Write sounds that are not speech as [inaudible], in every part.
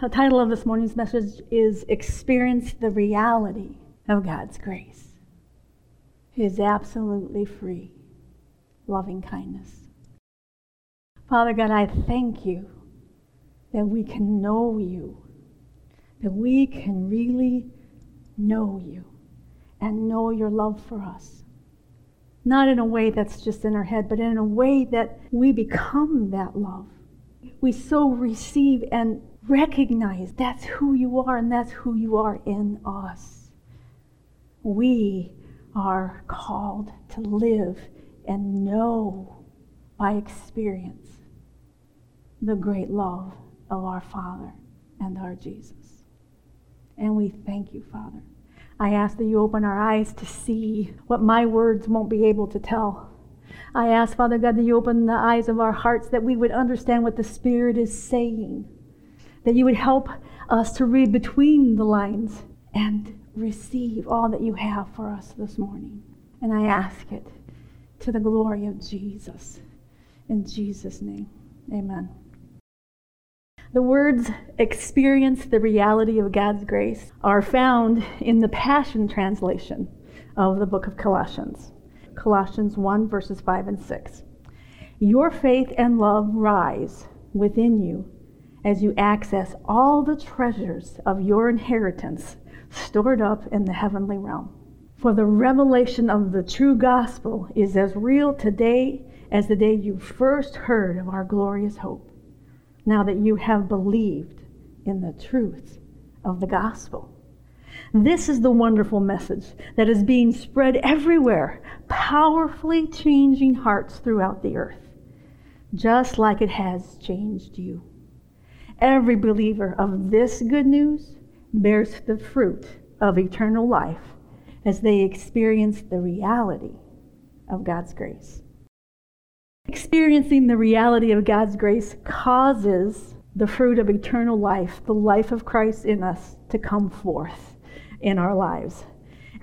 The title of this morning's message is Experience the Reality of God's Grace. His absolutely free loving kindness. Father God, I thank you that we can know you, that we can really know you and know your love for us. Not in a way that's just in our head, but in a way that we become that love. We so receive and recognize that's who you are and that's who you are in us. We are called to live and know by experience the great love of our Father and our Jesus. And we thank you, Father. I ask that you open our eyes to see what my words won't be able to tell. I ask, Father God, that you open the eyes of our hearts that we would understand what the Spirit is saying, that you would help us to read between the lines and receive all that you have for us this morning. And I ask it to the glory of Jesus. In Jesus' name, amen. The words experience the reality of God's grace are found in the Passion Translation of the book of Colossians. Colossians 1, verses 5 and 6. Your faith and love rise within you as you access all the treasures of your inheritance stored up in the heavenly realm. For the revelation of the true gospel is as real today as the day you first heard of our glorious hope now that you have believed in the truth of the gospel. This is the wonderful message that is being spread everywhere, powerfully changing hearts throughout the earth, just like it has changed you. Every believer of this good news bears the fruit of eternal life as they experience the reality of God's grace. Experiencing the reality of God's grace causes the fruit of eternal life, the life of Christ in us, to come forth in our lives.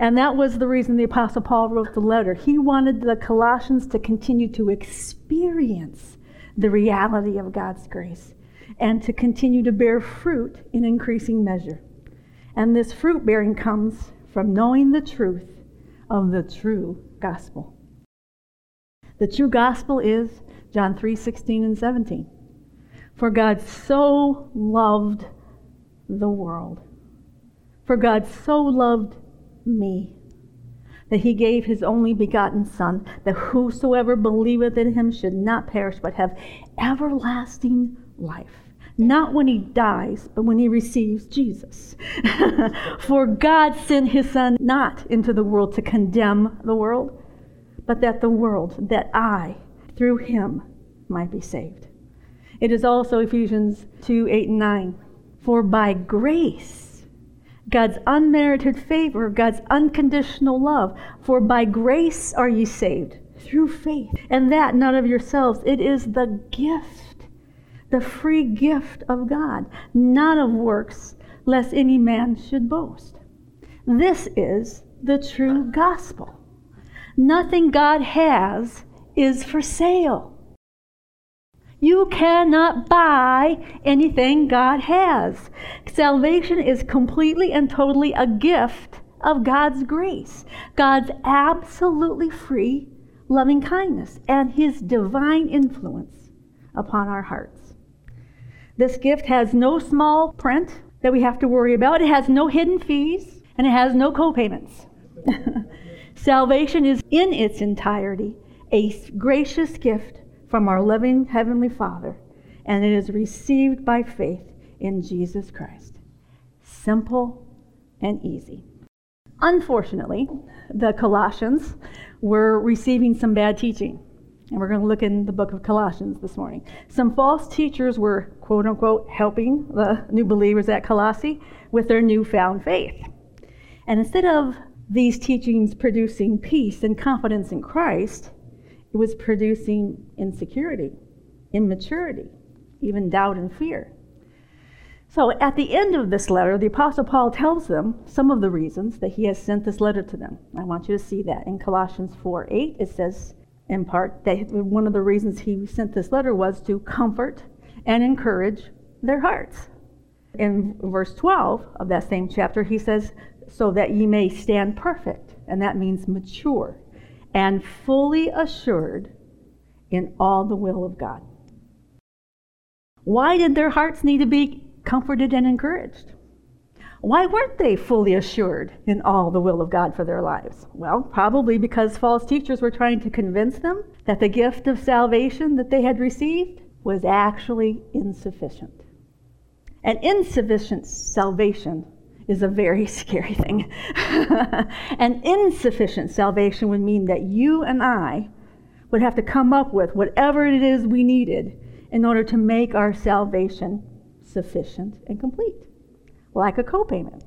And that was the reason the Apostle Paul wrote the letter. He wanted the Colossians to continue to experience the reality of God's grace and to continue to bear fruit in increasing measure. And this fruit bearing comes from knowing the truth of the true gospel. The true gospel is John 3 16 and 17. For God so loved the world. For God so loved me that he gave his only begotten Son, that whosoever believeth in him should not perish, but have everlasting life. Not when he dies, but when he receives Jesus. [laughs] For God sent his Son not into the world to condemn the world, but that the world, that I, through him, might be saved. It is also Ephesians 2 8 and 9. For by grace, God's unmerited favor, God's unconditional love, for by grace are ye saved through faith, and that not of yourselves. It is the gift, the free gift of God, not of works, lest any man should boast. This is the true gospel. Nothing God has is for sale. You cannot buy anything God has. Salvation is completely and totally a gift of God's grace, God's absolutely free loving kindness, and His divine influence upon our hearts. This gift has no small print that we have to worry about, it has no hidden fees, and it has no co payments. [laughs] Salvation is in its entirety a gracious gift from our loving Heavenly Father, and it is received by faith in Jesus Christ. Simple and easy. Unfortunately, the Colossians were receiving some bad teaching. And we're going to look in the book of Colossians this morning. Some false teachers were, quote unquote, helping the new believers at Colossae with their newfound faith. And instead of these teachings producing peace and confidence in Christ, it was producing insecurity, immaturity, even doubt and fear. So at the end of this letter, the Apostle Paul tells them some of the reasons that he has sent this letter to them. I want you to see that. In Colossians 4 8, it says, in part, one of the reasons he sent this letter was to comfort and encourage their hearts. in verse 12 of that same chapter, he says, So that ye may stand perfect. And that means mature and fully assured in all the will of God. Why did their hearts need to be comforted and encouraged? Why weren't they fully assured in all the will of God for their lives? Well, probably because false teachers were trying to convince them that the gift of salvation that they had received was actually insufficient. An insufficient salvation is a very [laughs] scary thing. [laughs] An insufficient salvation would mean that you and I would have to come up with whatever it is we needed in order to make our salvation sufficient and complete, like a copayment.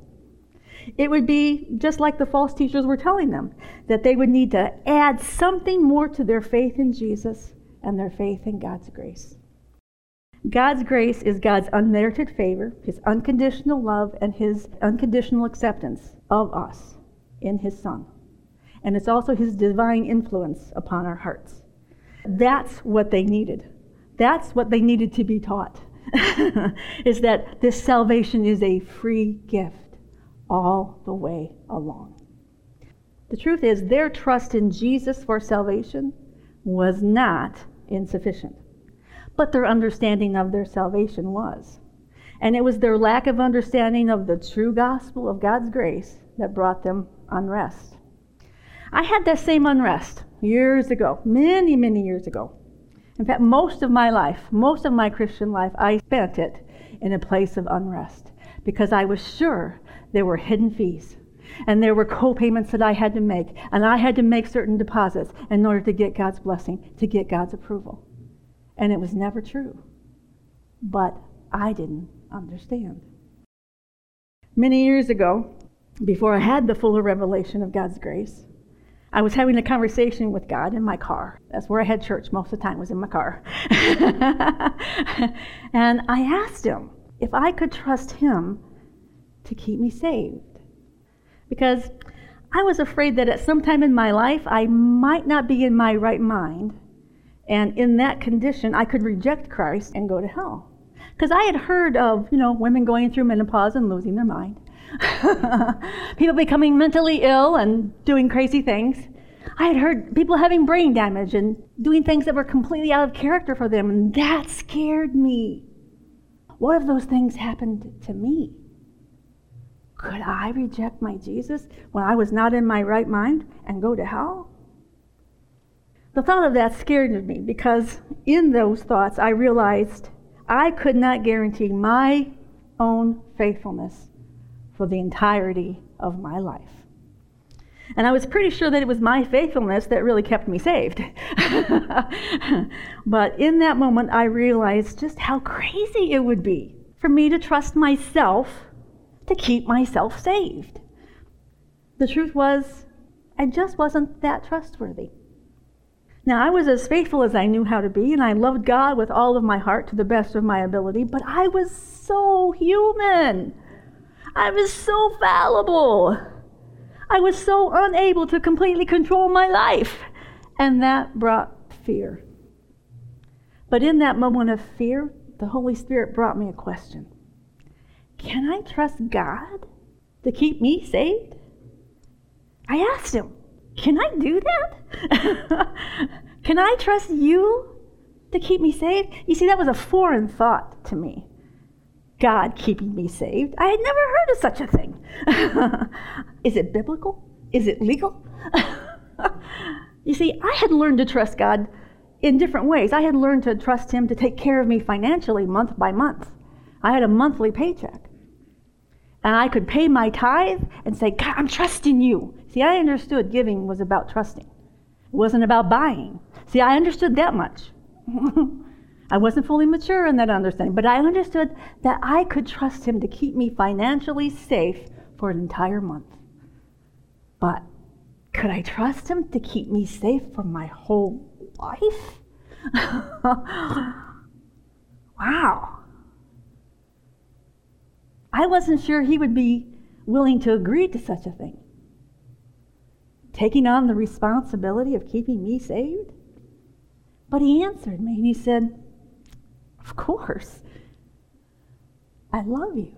It would be just like the false teachers were telling them that they would need to add something more to their faith in Jesus and their faith in God's grace. God's grace is God's unmerited favor, His unconditional love, and His unconditional acceptance of us in His Son. And it's also His divine influence upon our hearts. That's what they needed. That's what they needed to be taught. [laughs] is that this salvation is a free gift all the way along. The truth is, their trust in Jesus for salvation was not insufficient but their understanding of their salvation was. And it was their lack of understanding of the true gospel of God's grace that brought them unrest. I had that same unrest years ago, many, many years ago. In fact, most of my life, most of my Christian life, I spent it in a place of unrest because I was sure there were hidden fees and there were co-payments that I had to make, and I had to make certain deposits in order to get God's blessing, to get God's approval. And it was never true. But I didn't understand. Many years ago, before I had the fuller revelation of God's grace, I was having a conversation with God in my car. That's where I had church most of the time, was in my car. [laughs] and I asked him if I could trust him to keep me saved. Because I was afraid that at some time in my life I might not be in my right mind and in that condition, I could reject Christ and go to hell. Because I had heard of, you know, women going through menopause and losing their mind. [laughs] people becoming mentally ill and doing crazy things. I had heard people having brain damage and doing things that were completely out of character for them, and that scared me. What if those things happened to me? Could I reject my Jesus when I was not in my right mind and go to hell? The thought of that scared me because in those thoughts I realized I could not guarantee my own faithfulness for the entirety of my life. And I was pretty sure that it was my faithfulness that really kept me saved. [laughs] but in that moment, I realized just how crazy it would be for me to trust myself to keep myself saved. The truth was, I just wasn't that trustworthy. Now, I was as faithful as I knew how to be, and I loved God with all of my heart to the best of my ability, but I was so human. I was so fallible. I was so unable to completely control my life. And that brought fear. But in that moment of fear, the Holy Spirit brought me a question Can I trust God to keep me saved? I asked him. Can I do that? [laughs] Can I trust you to keep me saved? You see, that was a foreign thought to me. God keeping me saved. I had never heard of such a thing. [laughs] Is it biblical? Is it legal? [laughs] you see, I had learned to trust God in different ways. I had learned to trust Him to take care of me financially month by month. I had a monthly paycheck. And I could pay my tithe and say, God, I'm trusting you. See, I understood giving was about trusting, it wasn't about buying. See, I understood that much. [laughs] I wasn't fully mature in that understanding, but I understood that I could trust Him to keep me financially safe for an entire month. But could I trust Him to keep me safe for my whole life? [laughs] wow. I wasn't sure He would be willing to agree to such a thing taking on the responsibility of keeping me saved? But he answered me and he said, Of course. I love you.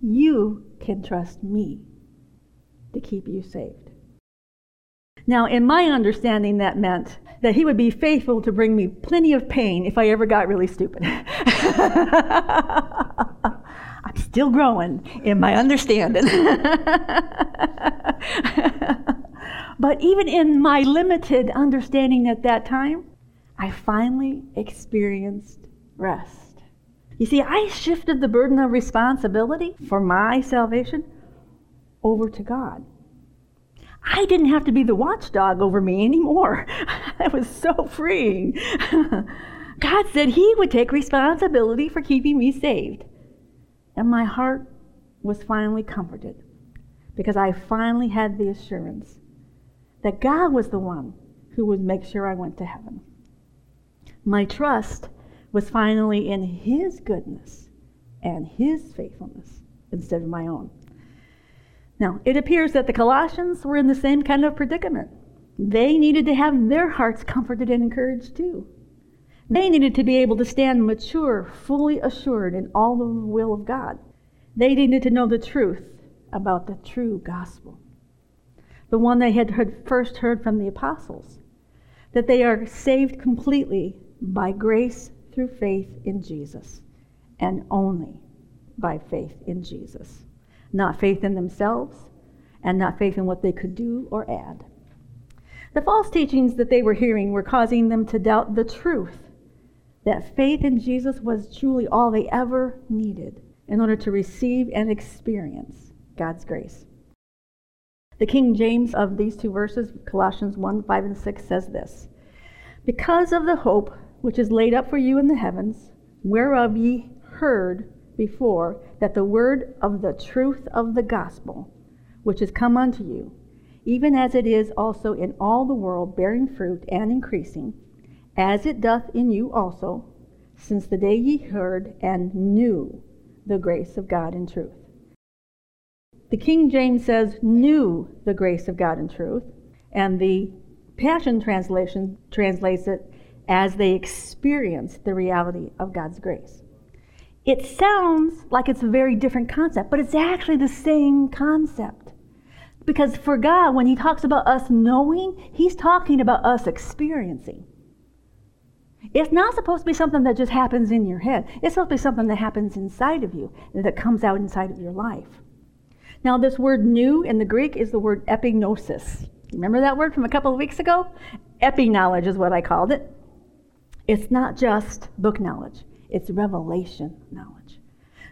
you can trust me to keep you saved. Now, in my understanding, that meant that he would be faithful to bring me plenty of pain if I ever got really stupid. [laughs] I'm still growing in my understanding. [laughs] but even in my limited understanding at that time, I finally experienced rest. You see, I shifted the burden of responsibility for my salvation over to God. I didn't have to be the watchdog over me anymore. [laughs] That was so freeing. [laughs] God said He would take responsibility for keeping me saved. And my heart was finally comforted because I finally had the assurance that God was the one who would make sure I went to heaven. My trust was finally in His goodness and His faithfulness instead of my own. Now, it appears that the Colossians were in the same kind of predicament. They needed to have their hearts comforted and encouraged too. They needed to be able to stand mature, fully assured in all the will of God. They needed to know the truth about the true gospel, the one they had heard, first heard from the apostles, that they are saved completely by grace through faith in Jesus, and only by faith in Jesus not faith in themselves, and not faith in what they could do or add. The false teachings that they were hearing were causing them to doubt the truth that faith in Jesus was truly all they ever needed in order to receive and experience God's grace. The King James of these two verses, Colossians 1 5 and 6, says this Because of the hope which is laid up for you in the heavens, whereof ye heard before that the word of the truth of the gospel, which is come unto you, even as it is also in all the world, bearing fruit and increasing, as it doth in you also, since the day ye heard and knew the grace of God in truth. The King James says, knew the grace of God in truth, and the Passion Translation translates it as they experience the reality of God's grace. It sounds like it's a very different concept, but it's actually the same concept. Because for God, when He talks about us knowing, He's talking about us experiencing. It's not supposed to be something that just happens in your head. It's supposed to be something that happens inside of you, that comes out inside of your life. Now, this word knew in the Greek is the word epignosis. Remember that word from a couple of weeks ago? Epi knowledge is what I called it. It's not just book knowledge, it's revelation knowledge.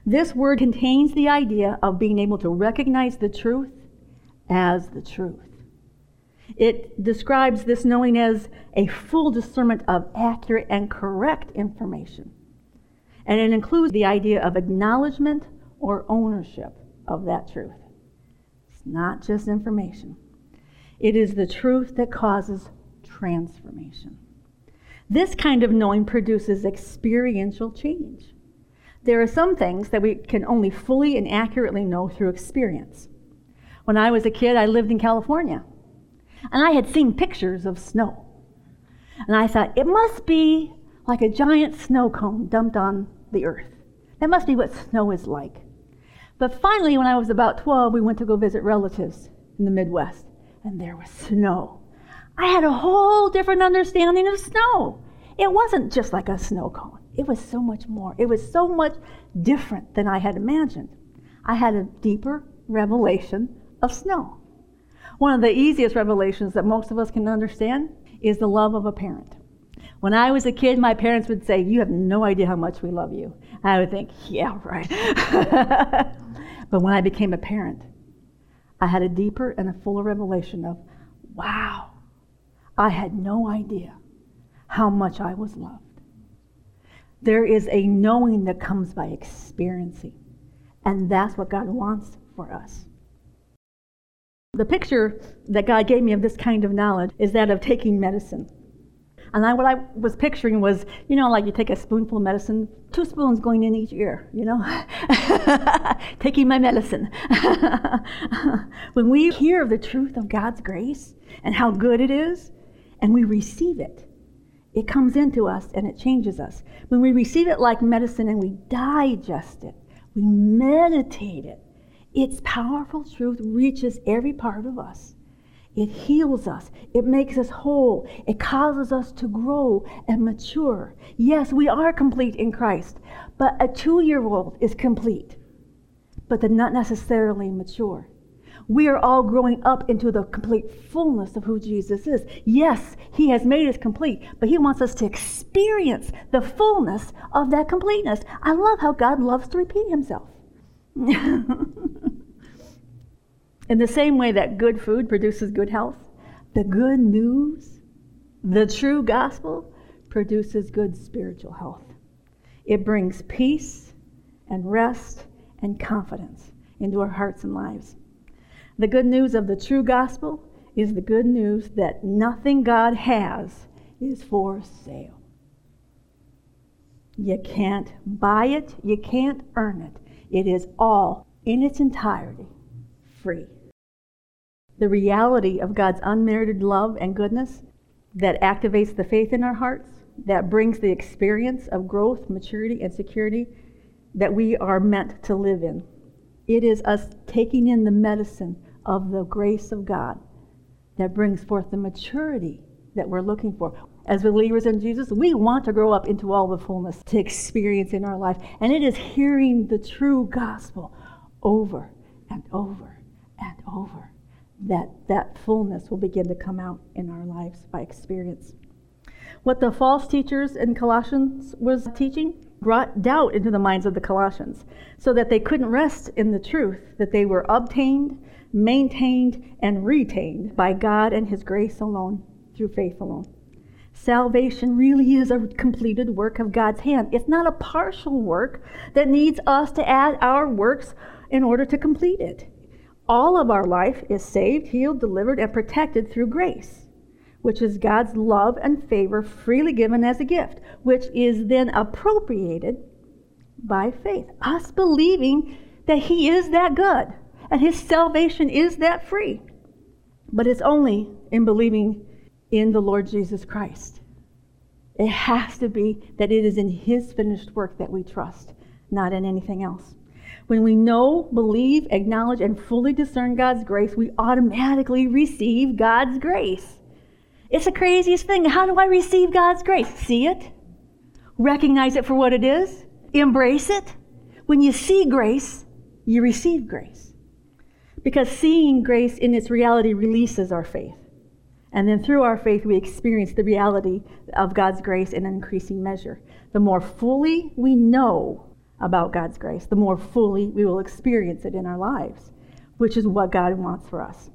This word contains the idea of being able to recognize the truth as the truth. It describes this knowing as a full discernment of accurate and correct information. And it includes the idea of acknowledgement or ownership of that truth. It's not just information, it is the truth that causes transformation. This kind of knowing produces experiential change. There are some things that we can only fully and accurately know through experience. When I was a kid, I lived in California, and I had seen pictures of snow. And I thought, it must be like a giant snow cone dumped on the earth. That must be what snow is like. But finally, when I was about 12, we went to go visit relatives in the Midwest, and there was snow. I had a whole different understanding of snow. It wasn't just like a snow cone, it was so much more. It was so much different than I had imagined. I had a deeper revelation of snow. One of the easiest revelations that most of us can understand is the love of a parent. When I was a kid, my parents would say, You have no idea how much we love you. I would think, Yeah, right. [laughs] but when I became a parent, I had a deeper and a fuller revelation of, Wow, I had no idea how much I was loved. There is a knowing that comes by experiencing, and that's what God wants for us. The picture that God gave me of this kind of knowledge is that of taking medicine. And I, what I was picturing was, you know, like you take a spoonful of medicine, two spoons going in each ear, you know, [laughs] taking my medicine. [laughs] when we hear of the truth of God's grace and how good it is, and we receive it, it comes into us and it changes us. When we receive it like medicine and we digest it, We meditate it. Its powerful truth reaches every part of us. It heals us. It makes us whole. It causes us to grow and mature. Yes, we are complete in Christ, but a two year old is complete, but not necessarily mature. We are all growing up into the complete fullness of who Jesus is. Yes, He has made us complete, but He wants us to experience the fullness of that completeness. I love how God loves to repeat Himself. [laughs] In the same way that good food produces good health, the good news, the true gospel, produces good spiritual health. It brings peace and rest and confidence into our hearts and lives. The good news of the true gospel is the good news that nothing God has is for sale. You can't buy it, you can't earn it. It is all in its entirety free. The reality of God's unmerited love and goodness that activates the faith in our hearts, that brings the experience of growth, maturity, and security that we are meant to live in. It is us taking in the medicine of the grace of God that brings forth the maturity that we're looking for. As believers in Jesus, we want to grow up into all the fullness to experience in our life. And it is hearing the true gospel over and over and over that that fullness will begin to come out in our lives by experience. What the false teachers in Colossians was teaching brought doubt into the minds of the Colossians so that they couldn't rest in the truth that they were obtained, maintained, and retained by God and His grace alone through faith alone. Salvation really is a completed work of God's hand. It's not a partial work that needs us to add our works in order to complete it. All of our life is saved, healed, delivered, and protected through grace, which is God's love and favor freely given as a gift, which is then appropriated by faith. Us believing that He is that good and His salvation is that free. But it's only in believing in the Lord Jesus Christ. It has to be that it is in His finished work that we trust, not in anything else. When we know, believe, acknowledge, and fully discern God's grace, we automatically receive God's grace. It's the craziest thing. How do I receive God's grace? See it, recognize it for what it is, embrace it. When you see grace, you receive grace. Because seeing grace in its reality releases our faith. And then through our faith, we experience the reality of God's grace in increasing measure. The more fully we know about God's grace, the more fully we will experience it in our lives, which is what God wants for us.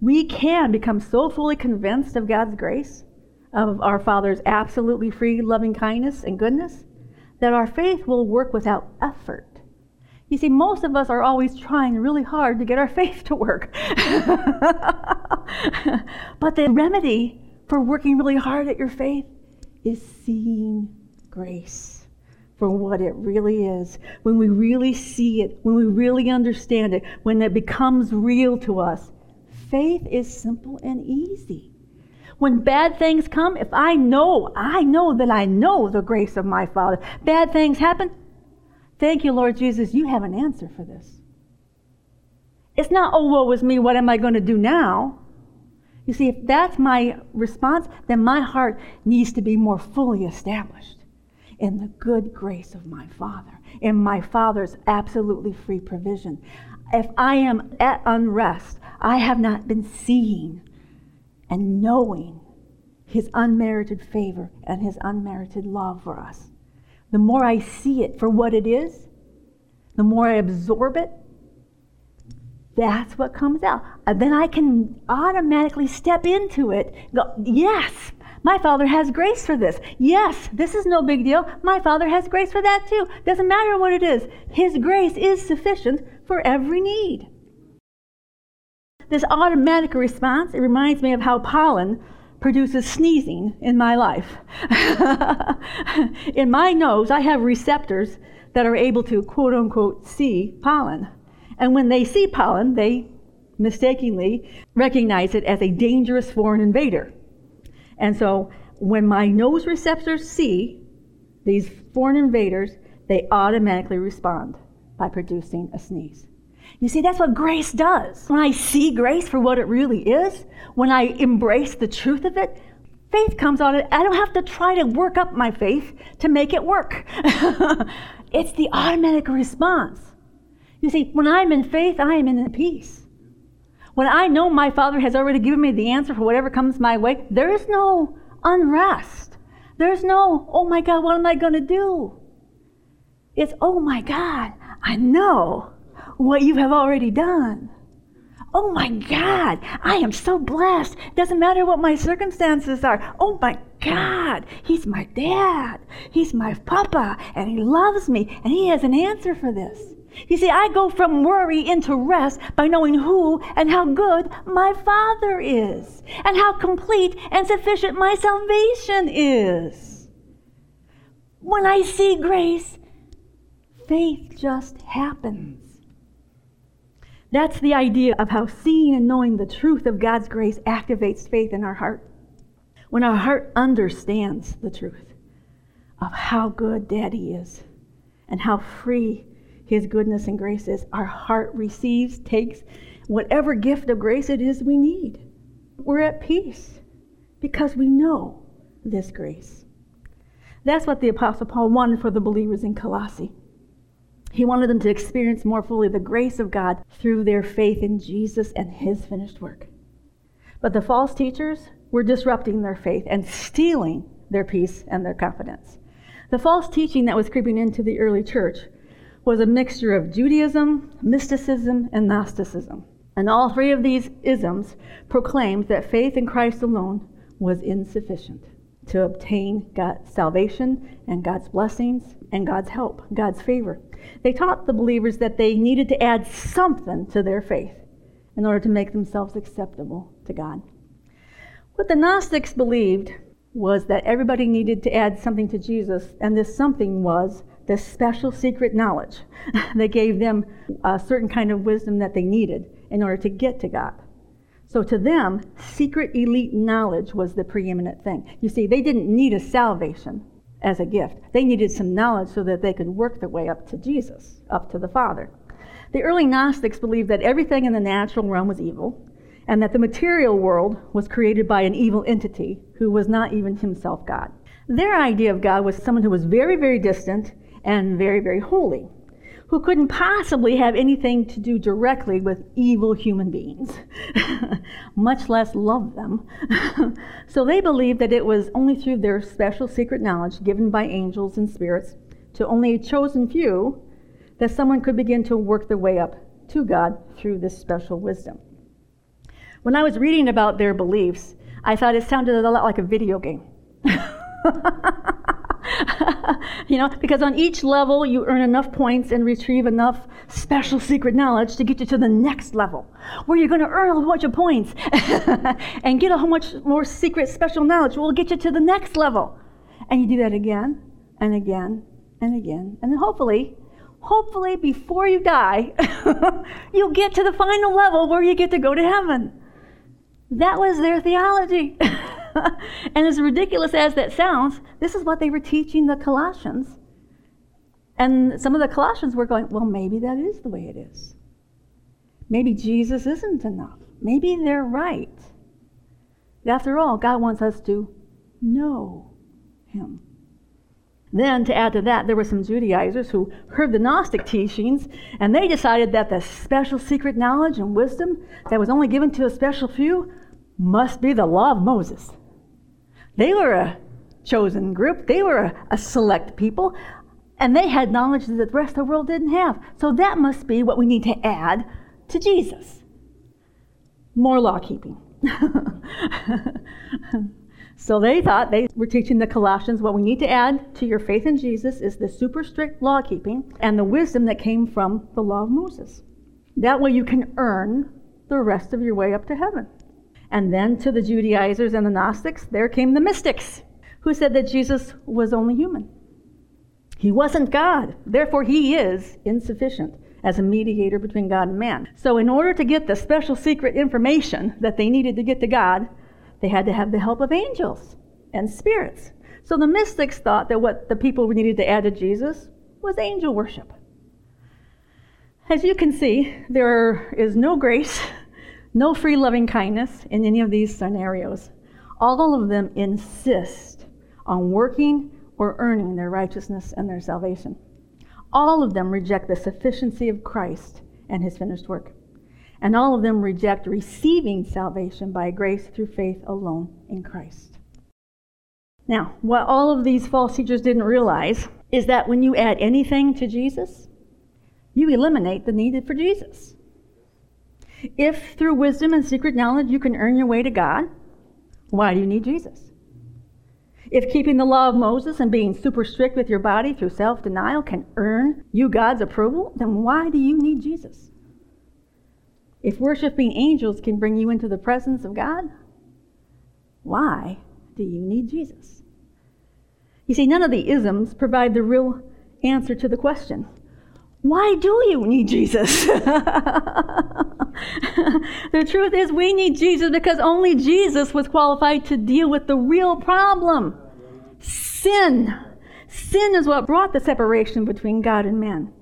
We can become so fully convinced of God's grace, of our Father's absolutely free loving kindness and goodness, that our faith will work without effort. You see, most of us are always trying really hard to get our [laughs] faith to work. [laughs] but the remedy for working really hard at your faith is seeing grace for what it really is, when we really see it, when we really understand it, when it becomes real to us, faith is simple and easy. When bad things come, if I know, I know that I know the grace of my Father, bad things happen, thank you, Lord Jesus, you have an answer for this. It's not, oh, woe is me, what am I going to do now? You see, if that's my response, then my heart needs to be more fully established in the good grace of my Father, in my Father's absolutely free provision. If I am at unrest, I have not been seeing and knowing His unmerited favor and His unmerited love for us. The more I see it for what it is, the more I absorb it, that's what comes out. And then I can automatically step into it. Go, yes, my Father has grace for this. Yes, this is no big deal. My Father has grace for that too. Doesn't matter what it is, His grace is sufficient for every need. This automatic response, it reminds me of how pollen produces sneezing in my life. [laughs] in my nose, I have receptors that are able to quote unquote see pollen. And when they see pollen, they mistakenly recognize it as a dangerous foreign invader. And so when my nose receptors see these foreign invaders, they automatically respond. By producing a sneeze. You see, that's what grace does. When I see grace for what it really is, when I embrace the truth of it, faith comes out. I don't have to try to work up my faith to make it work. [laughs] it's the automatic response. You see, when I'm in faith, I am in peace. When I know my Father has already given me the answer for whatever comes my way, there is no unrest. There's no, oh my God, what am I going to do? It's, oh my God, I know what you have already done. Oh my God, I am so blessed. Doesn't matter what my circumstances are. Oh my God, He's my dad. He's my papa, and He loves me, and He has an answer for this. You see, I go from worry into rest by knowing who and how good my Father is, and how complete and sufficient my salvation is. When I see grace, faith just happens. That's the idea of how seeing and knowing the truth of God's grace activates faith in our heart. When our heart understands the truth of how good Daddy is and how free His goodness and grace is, our heart receives, takes whatever gift of grace it is we need. We're at peace because we know this grace. That's what the Apostle Paul wanted for the believers in Colossae. He wanted them to experience more fully the grace of God through their faith in Jesus and his finished work. But the false teachers were disrupting their faith and stealing their peace and their confidence. The false teaching that was creeping into the early church was a mixture of Judaism, mysticism, and Gnosticism. And all three of these isms proclaimed that faith in Christ alone was insufficient to obtain God's salvation and God's blessings and God's help, God's favor. They taught the believers that they needed to add something to their faith in order to make themselves acceptable to God. What the Gnostics believed was that everybody needed to add something to Jesus, and this something was this special secret knowledge [laughs] that gave them a certain kind of wisdom that they needed in order to get to God. So to them, secret elite knowledge was the preeminent thing. You see, they didn't need a salvation as a gift. They needed some knowledge so that they could work their way up to Jesus, up to the Father. The early Gnostics believed that everything in the natural realm was evil, and that the material world was created by an evil entity who was not even himself God. Their idea of God was someone who was very, very distant and very, very holy who couldn't possibly have anything to do directly with evil human beings, [laughs] much less love them. [laughs] so they believed that it was only through their special secret knowledge given by angels and spirits to only a chosen few that someone could begin to work their way up to God through this special wisdom. When I was reading about their beliefs, I thought it sounded a lot like a video game. [laughs] [laughs] you know, because on each level you earn enough points and retrieve enough special secret knowledge to get you to the next level, where you're going to earn a whole bunch of points [laughs] and get a whole much more secret special knowledge will get you to the next level. And you do that again and again and again. And then hopefully, hopefully before you die, [laughs] you'll get to the final level where you get to go to heaven. That was their theology. [laughs] and as ridiculous as that sounds, this is what they were teaching the Colossians. And some of the Colossians were going, well, maybe that is the way it is. Maybe Jesus isn't enough. Maybe they're right. After all, God wants us to know Him. Then, to add to that, there were some Judaizers who heard the Gnostic teachings and they decided that the special secret knowledge and wisdom that was only given to a special few must be the law of Moses. They were a chosen group, they were a, a select people, and they had knowledge that the rest of the world didn't have. So that must be what we need to add to Jesus more law keeping. [laughs] so they thought they were teaching the Colossians what we need to add to your faith in Jesus is the super strict law keeping and the wisdom that came from the law of Moses. That way you can earn the rest of your way up to heaven. And then to the Judaizers and the Gnostics, there came the mystics, who said that Jesus was only human. He wasn't God, therefore, he is insufficient as a mediator between God and man. So, in order to get the special secret information that they needed to get to God, they had to have the help of angels and spirits. So, the mystics thought that what the people needed to add to Jesus was angel worship. As you can see, there is no grace, no free loving kindness in any of these scenarios. All of them insist on working or earning their righteousness and their salvation. All of them reject the sufficiency of Christ and his finished work. And all of them reject receiving salvation by grace through faith alone in Christ. Now, what all of these false teachers didn't realize is that when you add anything to Jesus, you eliminate the need for Jesus. If through wisdom and secret knowledge you can earn your way to God, why do you need Jesus? If keeping the law of Moses and being super strict with your body through self denial can earn you God's approval, then why do you need Jesus? If worshiping angels can bring you into the presence of God, why do you need Jesus? You see, none of the isms provide the real answer to the question why do you need Jesus? [laughs] the truth is, we need Jesus because only Jesus was qualified to deal with the real problem sin. Sin is what brought the separation between God and man.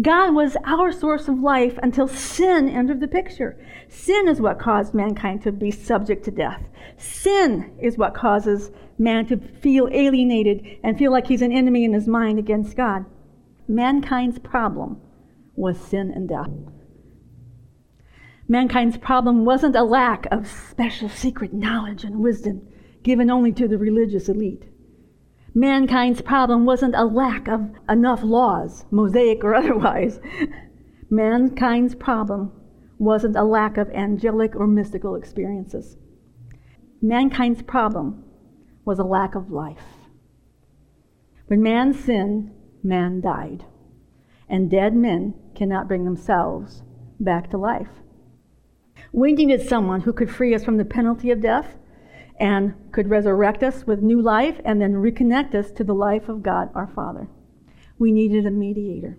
God was our source of life until sin entered the picture. Sin is what caused mankind to be subject to death. Sin is what causes man to feel alienated and feel like he's an enemy in his mind against God. Mankind's problem was sin and death. Mankind's problem wasn't a lack of special secret knowledge and wisdom given only to the religious elite. Mankind's problem wasn't a lack of enough laws, Mosaic or [laughs] otherwise. Mankind's problem wasn't a lack of angelic or mystical experiences. Mankind's problem was a lack of life. When man sinned, man died. And dead men cannot bring themselves back to life. We needed someone who could free us from the penalty of death and could resurrect us with new life and then reconnect us to the life of God our Father. We needed a mediator,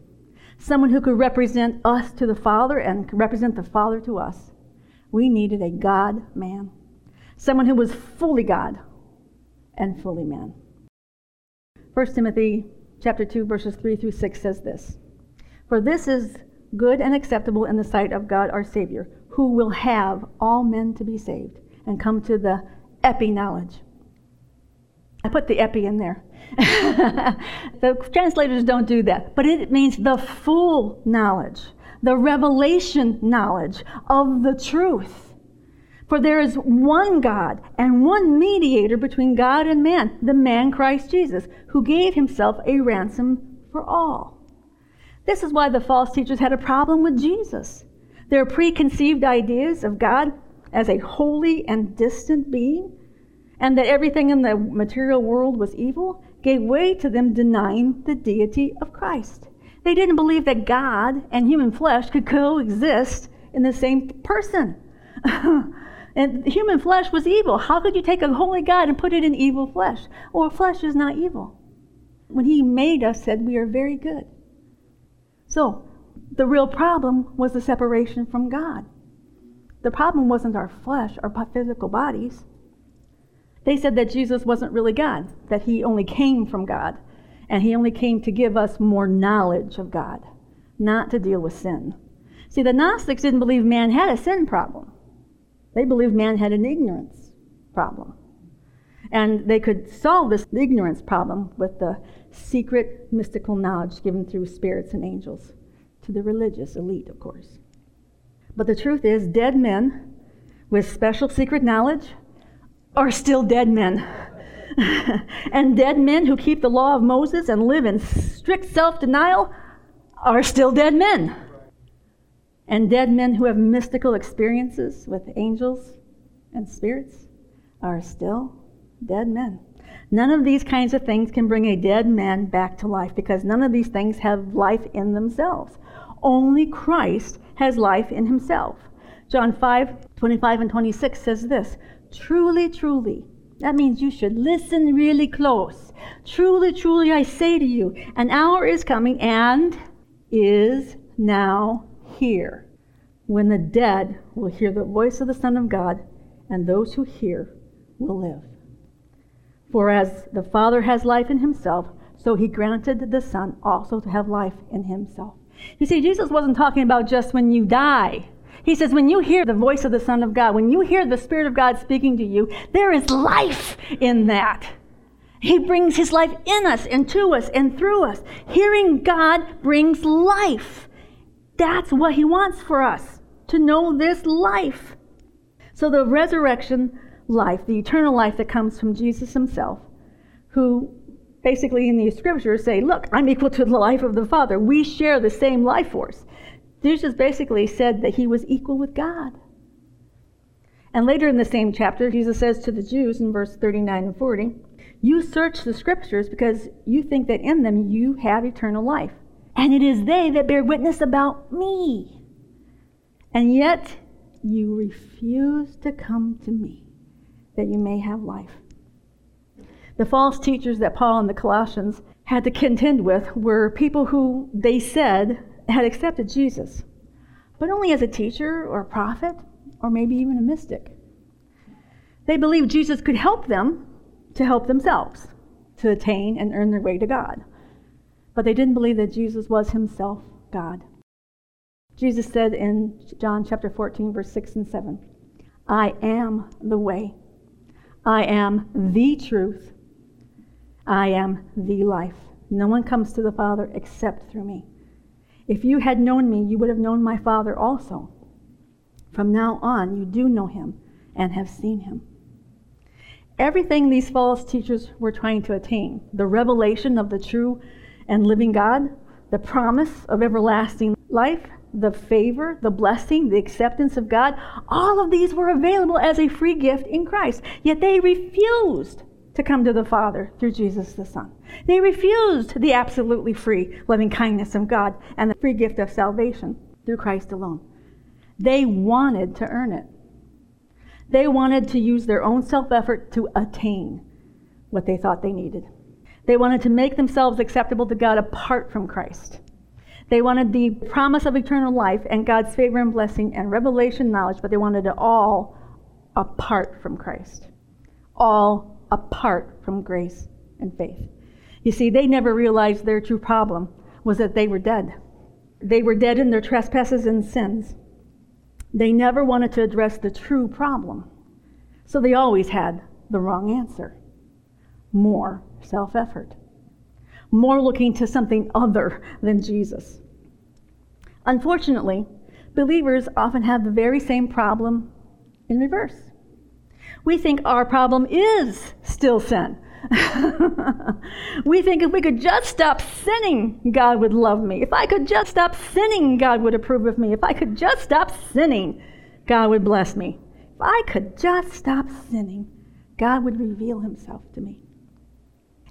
someone who could represent us to the Father and represent the Father to us. We needed a God man, someone who was fully God and fully man. 1 Timothy chapter 2 verses 3 through 6 says this. For this is good and acceptable in the sight of God our Savior, who will have all men to be saved and come to the epi knowledge. I put the epi in there. [laughs] the translators don't do that, but it means the full knowledge, the revelation knowledge of the truth. For there is one God and one mediator between God and man, the man Christ Jesus, who gave himself a ransom for all. This is why the false teachers had a problem with Jesus. Their preconceived ideas of God as a holy and distant being, and that everything in the material world was evil, gave way to them denying the deity of Christ. They didn't believe that God and human flesh could coexist in the same person. [laughs] and human flesh was evil. How could you take a holy God and put it in evil flesh? Well, flesh is not evil. When He made us, said we are very good. So, the real problem was the separation from God. The problem wasn't our flesh, our physical bodies. They said that Jesus wasn't really God, that he only came from God, and he only came to give us more knowledge of God, not to deal with sin. See, the Gnostics didn't believe man had a sin problem, they believed man had an ignorance problem. And they could solve this ignorance problem with the secret mystical knowledge given through spirits and angels to the religious elite, of course. But the truth is, dead men with special secret knowledge are still dead men. [laughs] and dead men who keep the law of Moses and live in strict self denial are still dead men. And dead men who have mystical experiences with angels and spirits are still dead men. None of these kinds of things can bring a dead man back to life because none of these things have life in themselves. Only Christ has life in himself. John 5 25 and 26 says this Truly, truly, that means you should listen really close. Truly, truly, I say to you, an hour is coming and is now here when the dead will hear the voice of the Son of God, and those who hear will live. For as the Father has life in himself, so he granted the Son also to have life in himself. You see, Jesus wasn't talking about just when you die. He says, when you hear the voice of the Son of God, when you hear the Spirit of God speaking to you, there is life in that. He brings His life in us and to us and through us. Hearing God brings life. That's what He wants for us to know this life. So, the resurrection life, the eternal life that comes from Jesus Himself, who basically in the scriptures say, Look, I'm equal to the life of the Father. We share the same life force. Jesus basically said that He was equal with God. And later in the same chapter, Jesus says to the Jews in verse 39 and 40, You search the scriptures because you think that in them you have eternal life. And it is they that bear witness about me. And yet you refuse to come to me that you may have life. The false teachers that Paul and the Colossians had to contend with were people who they said had accepted Jesus, but only as a teacher or a prophet or maybe even a mystic. They believed Jesus could help them to help themselves, to attain and earn their way to God. But they didn't believe that Jesus was himself God. Jesus said in John chapter 14, verse 6 and 7, I am the way, I am the truth, I am the life. No one comes to the Father except through me. If you had known me, you would have known my Father also. From now on, you do know him and have seen him. Everything these false teachers were trying to attain the revelation of the true and living God, the promise of everlasting life, the favor, the blessing, the acceptance of God all of these were available as a free gift in Christ. Yet they refused to come to the Father through Jesus the Son. They refused the absolutely free loving kindness of God and the free gift of salvation through Christ alone. They wanted to earn it. They wanted to use their own self effort to attain what they thought they needed. They wanted to make themselves acceptable to God apart from Christ. They wanted the promise of eternal life and God's favor and blessing and revelation knowledge, but they wanted it all apart from Christ. All apart from grace and faith. You see, they never realized their true problem was that they were dead. They were dead in their trespasses and sins. They never wanted to address the true problem. So they always had the wrong answer more self effort, more looking to something other than Jesus. Unfortunately, believers often have the very same problem in reverse we think our problem is still sin. [laughs] we think if we could just stop sinning, God would love me. If I could just stop sinning, God would approve of me. If I could just stop sinning, God would bless me. If I could just stop sinning, God would reveal himself to me.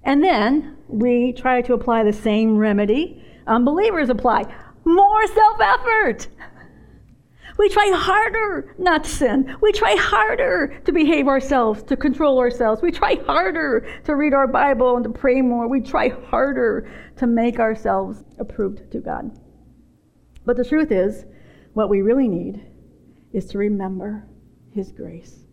And then we try to apply the same remedy unbelievers apply more self effort. We try harder not to sin. We try harder to behave ourselves, to control ourselves. We try harder to read our Bible and to pray more. We try harder to make ourselves approved to God. But the truth is, what we really need is to remember His grace,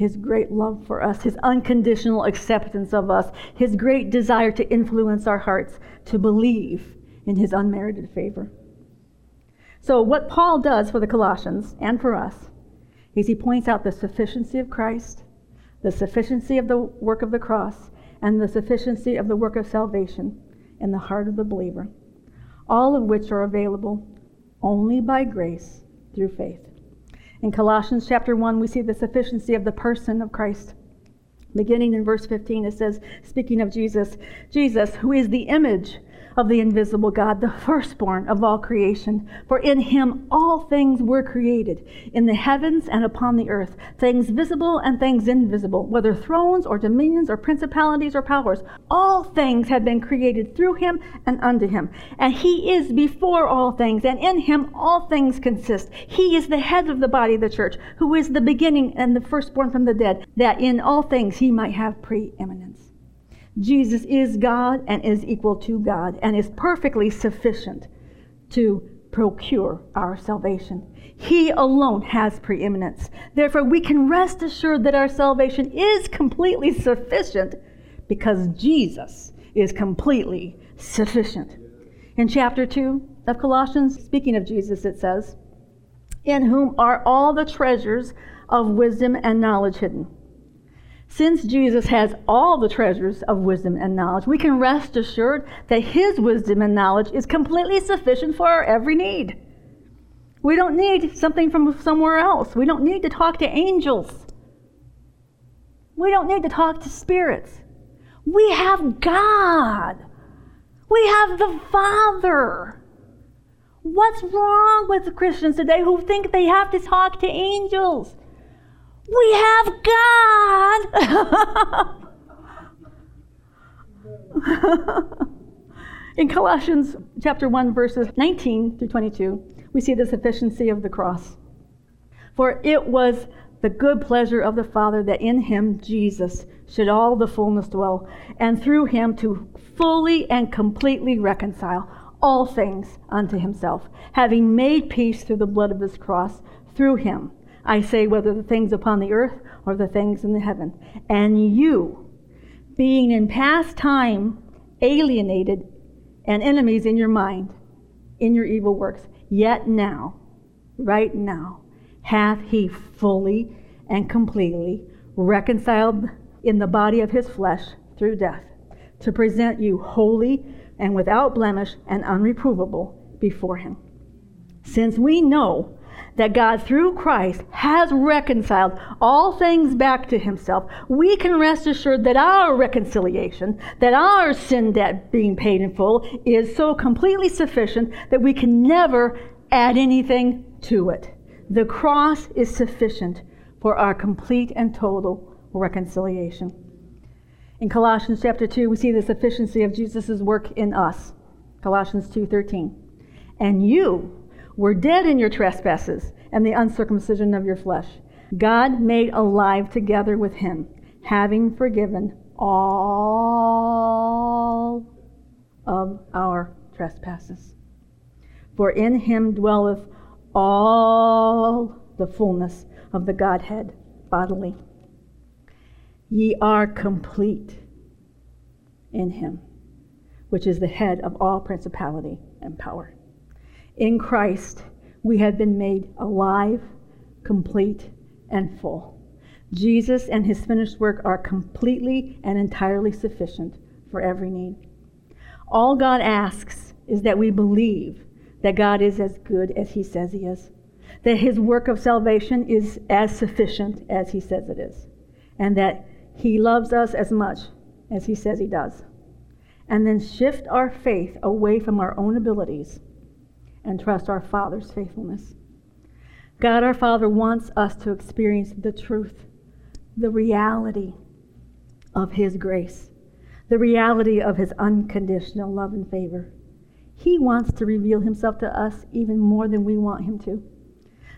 His great love for us, His unconditional acceptance of us, His great desire to influence our hearts to believe in His unmerited favor. So, what Paul does for the Colossians and for us is he points out the sufficiency of Christ, the sufficiency of the work of the cross, and the sufficiency of the work of salvation in the heart of the believer, all of which are available only by grace through faith. In Colossians chapter 1, we see the sufficiency of the person of Christ. Beginning in verse 15, it says, speaking of Jesus, Jesus, who is the image of the invisible God, the firstborn of all creation. For in him all things were created, in the heavens and upon the earth, things visible and things invisible, whether thrones or dominions or principalities or powers. All things have been created through him and unto him. And he is before all things, and in him all things consist. He is the head of the body of the church, who is the beginning and the firstborn from the dead, that in all things he might have preeminence. Jesus is God and is equal to God and is perfectly sufficient to procure our salvation. He alone has preeminence. Therefore, we can rest assured that our salvation is completely sufficient because Jesus is completely sufficient. In chapter 2, of Colossians, speaking of Jesus, it says, In whom are all the treasures of wisdom and knowledge hidden. Since Jesus has all the treasures of wisdom and knowledge, we can rest assured that his wisdom and knowledge is completely sufficient for our every need. We don't need something from somewhere else. We don't need to talk to angels. We don't need to talk to spirits. We have God. We have the Father. What's wrong with Christians today who think they have to talk to angels? We have God. In Colossians chapter 1 verses 19 through 22, we see the sufficiency of the cross. For it was the good pleasure of the Father that in him, Jesus, should all the fullness dwell, and through him to fully and completely reconcile all things unto himself, having made peace through the blood of his cross, through him I say, whether the things upon the earth or the things in the heaven. And you, being in past time alienated and enemies in your mind, in your evil works, yet now, right now, hath he fully and completely reconciled in the body of his flesh through death, to present you holy and without blemish and unreprovable before him. Since we know that God, through Christ, has reconciled all things back to himself, we can rest assured that our reconciliation, that our sin debt being paid in full, is so completely sufficient that we can never add anything to it. The cross is sufficient for our complete and total reconciliation. In Colossians chapter 2, we see the sufficiency of Jesus' work in us. Colossians 2:13. And you were dead in your trespasses and the uncircumcision of your flesh. God made alive together with him, having forgiven all of our trespasses. For in him dwelleth all the fullness of the Godhead bodily. Ye are complete in him, which is the head of all principality and power. In Christ, we have been made alive, complete, and full. Jesus and his finished work are completely and entirely sufficient for every need. All God asks is that we believe that God is as good as he says he is, that his work of salvation is as sufficient as he says it is, and that he loves us as much as he says he does. And then shift our faith away from our own abilities and trust our Father's faithfulness. God our Father wants us to experience the truth, the reality of His grace, the reality of His unconditional love and favor. He wants to reveal Himself to us even more than we want Him to.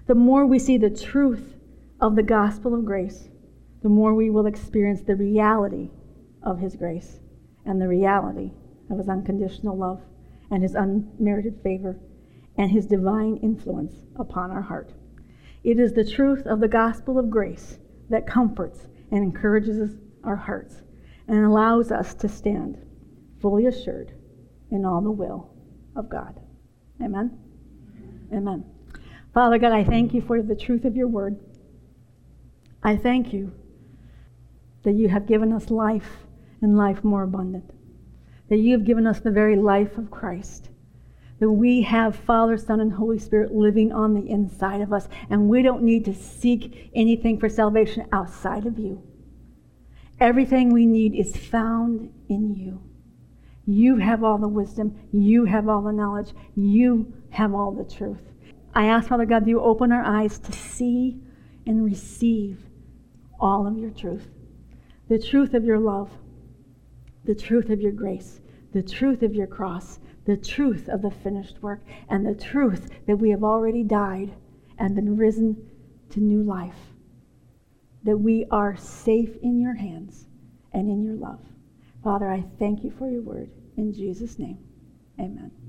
The more we see the truth of the gospel of grace, the more we will experience the reality of His grace and the reality of His unconditional love and His unmerited favor and his divine influence upon our heart. It is the truth of the gospel of grace that comforts and encourages our hearts and allows us to stand fully assured in all the will of God. Amen? Amen. Father God, I thank you for the truth of your word. I thank you that you have given us life and life more abundant, that you have given us the very life of Christ that we have Father, Son, and Holy Spirit living on the inside of us, and we don't need to seek anything for salvation outside of you. Everything we need is found in you. You have all the wisdom, you have all the knowledge, you have all the truth. I ask, Father God, that you open our eyes to see and receive all of your truth the truth of your love, the truth of your grace, the truth of your cross, the truth of the finished work and the truth that we have already died and been risen to new life. That we are safe in your hands and in your love. Father, I thank you for your word. In Jesus' name, amen.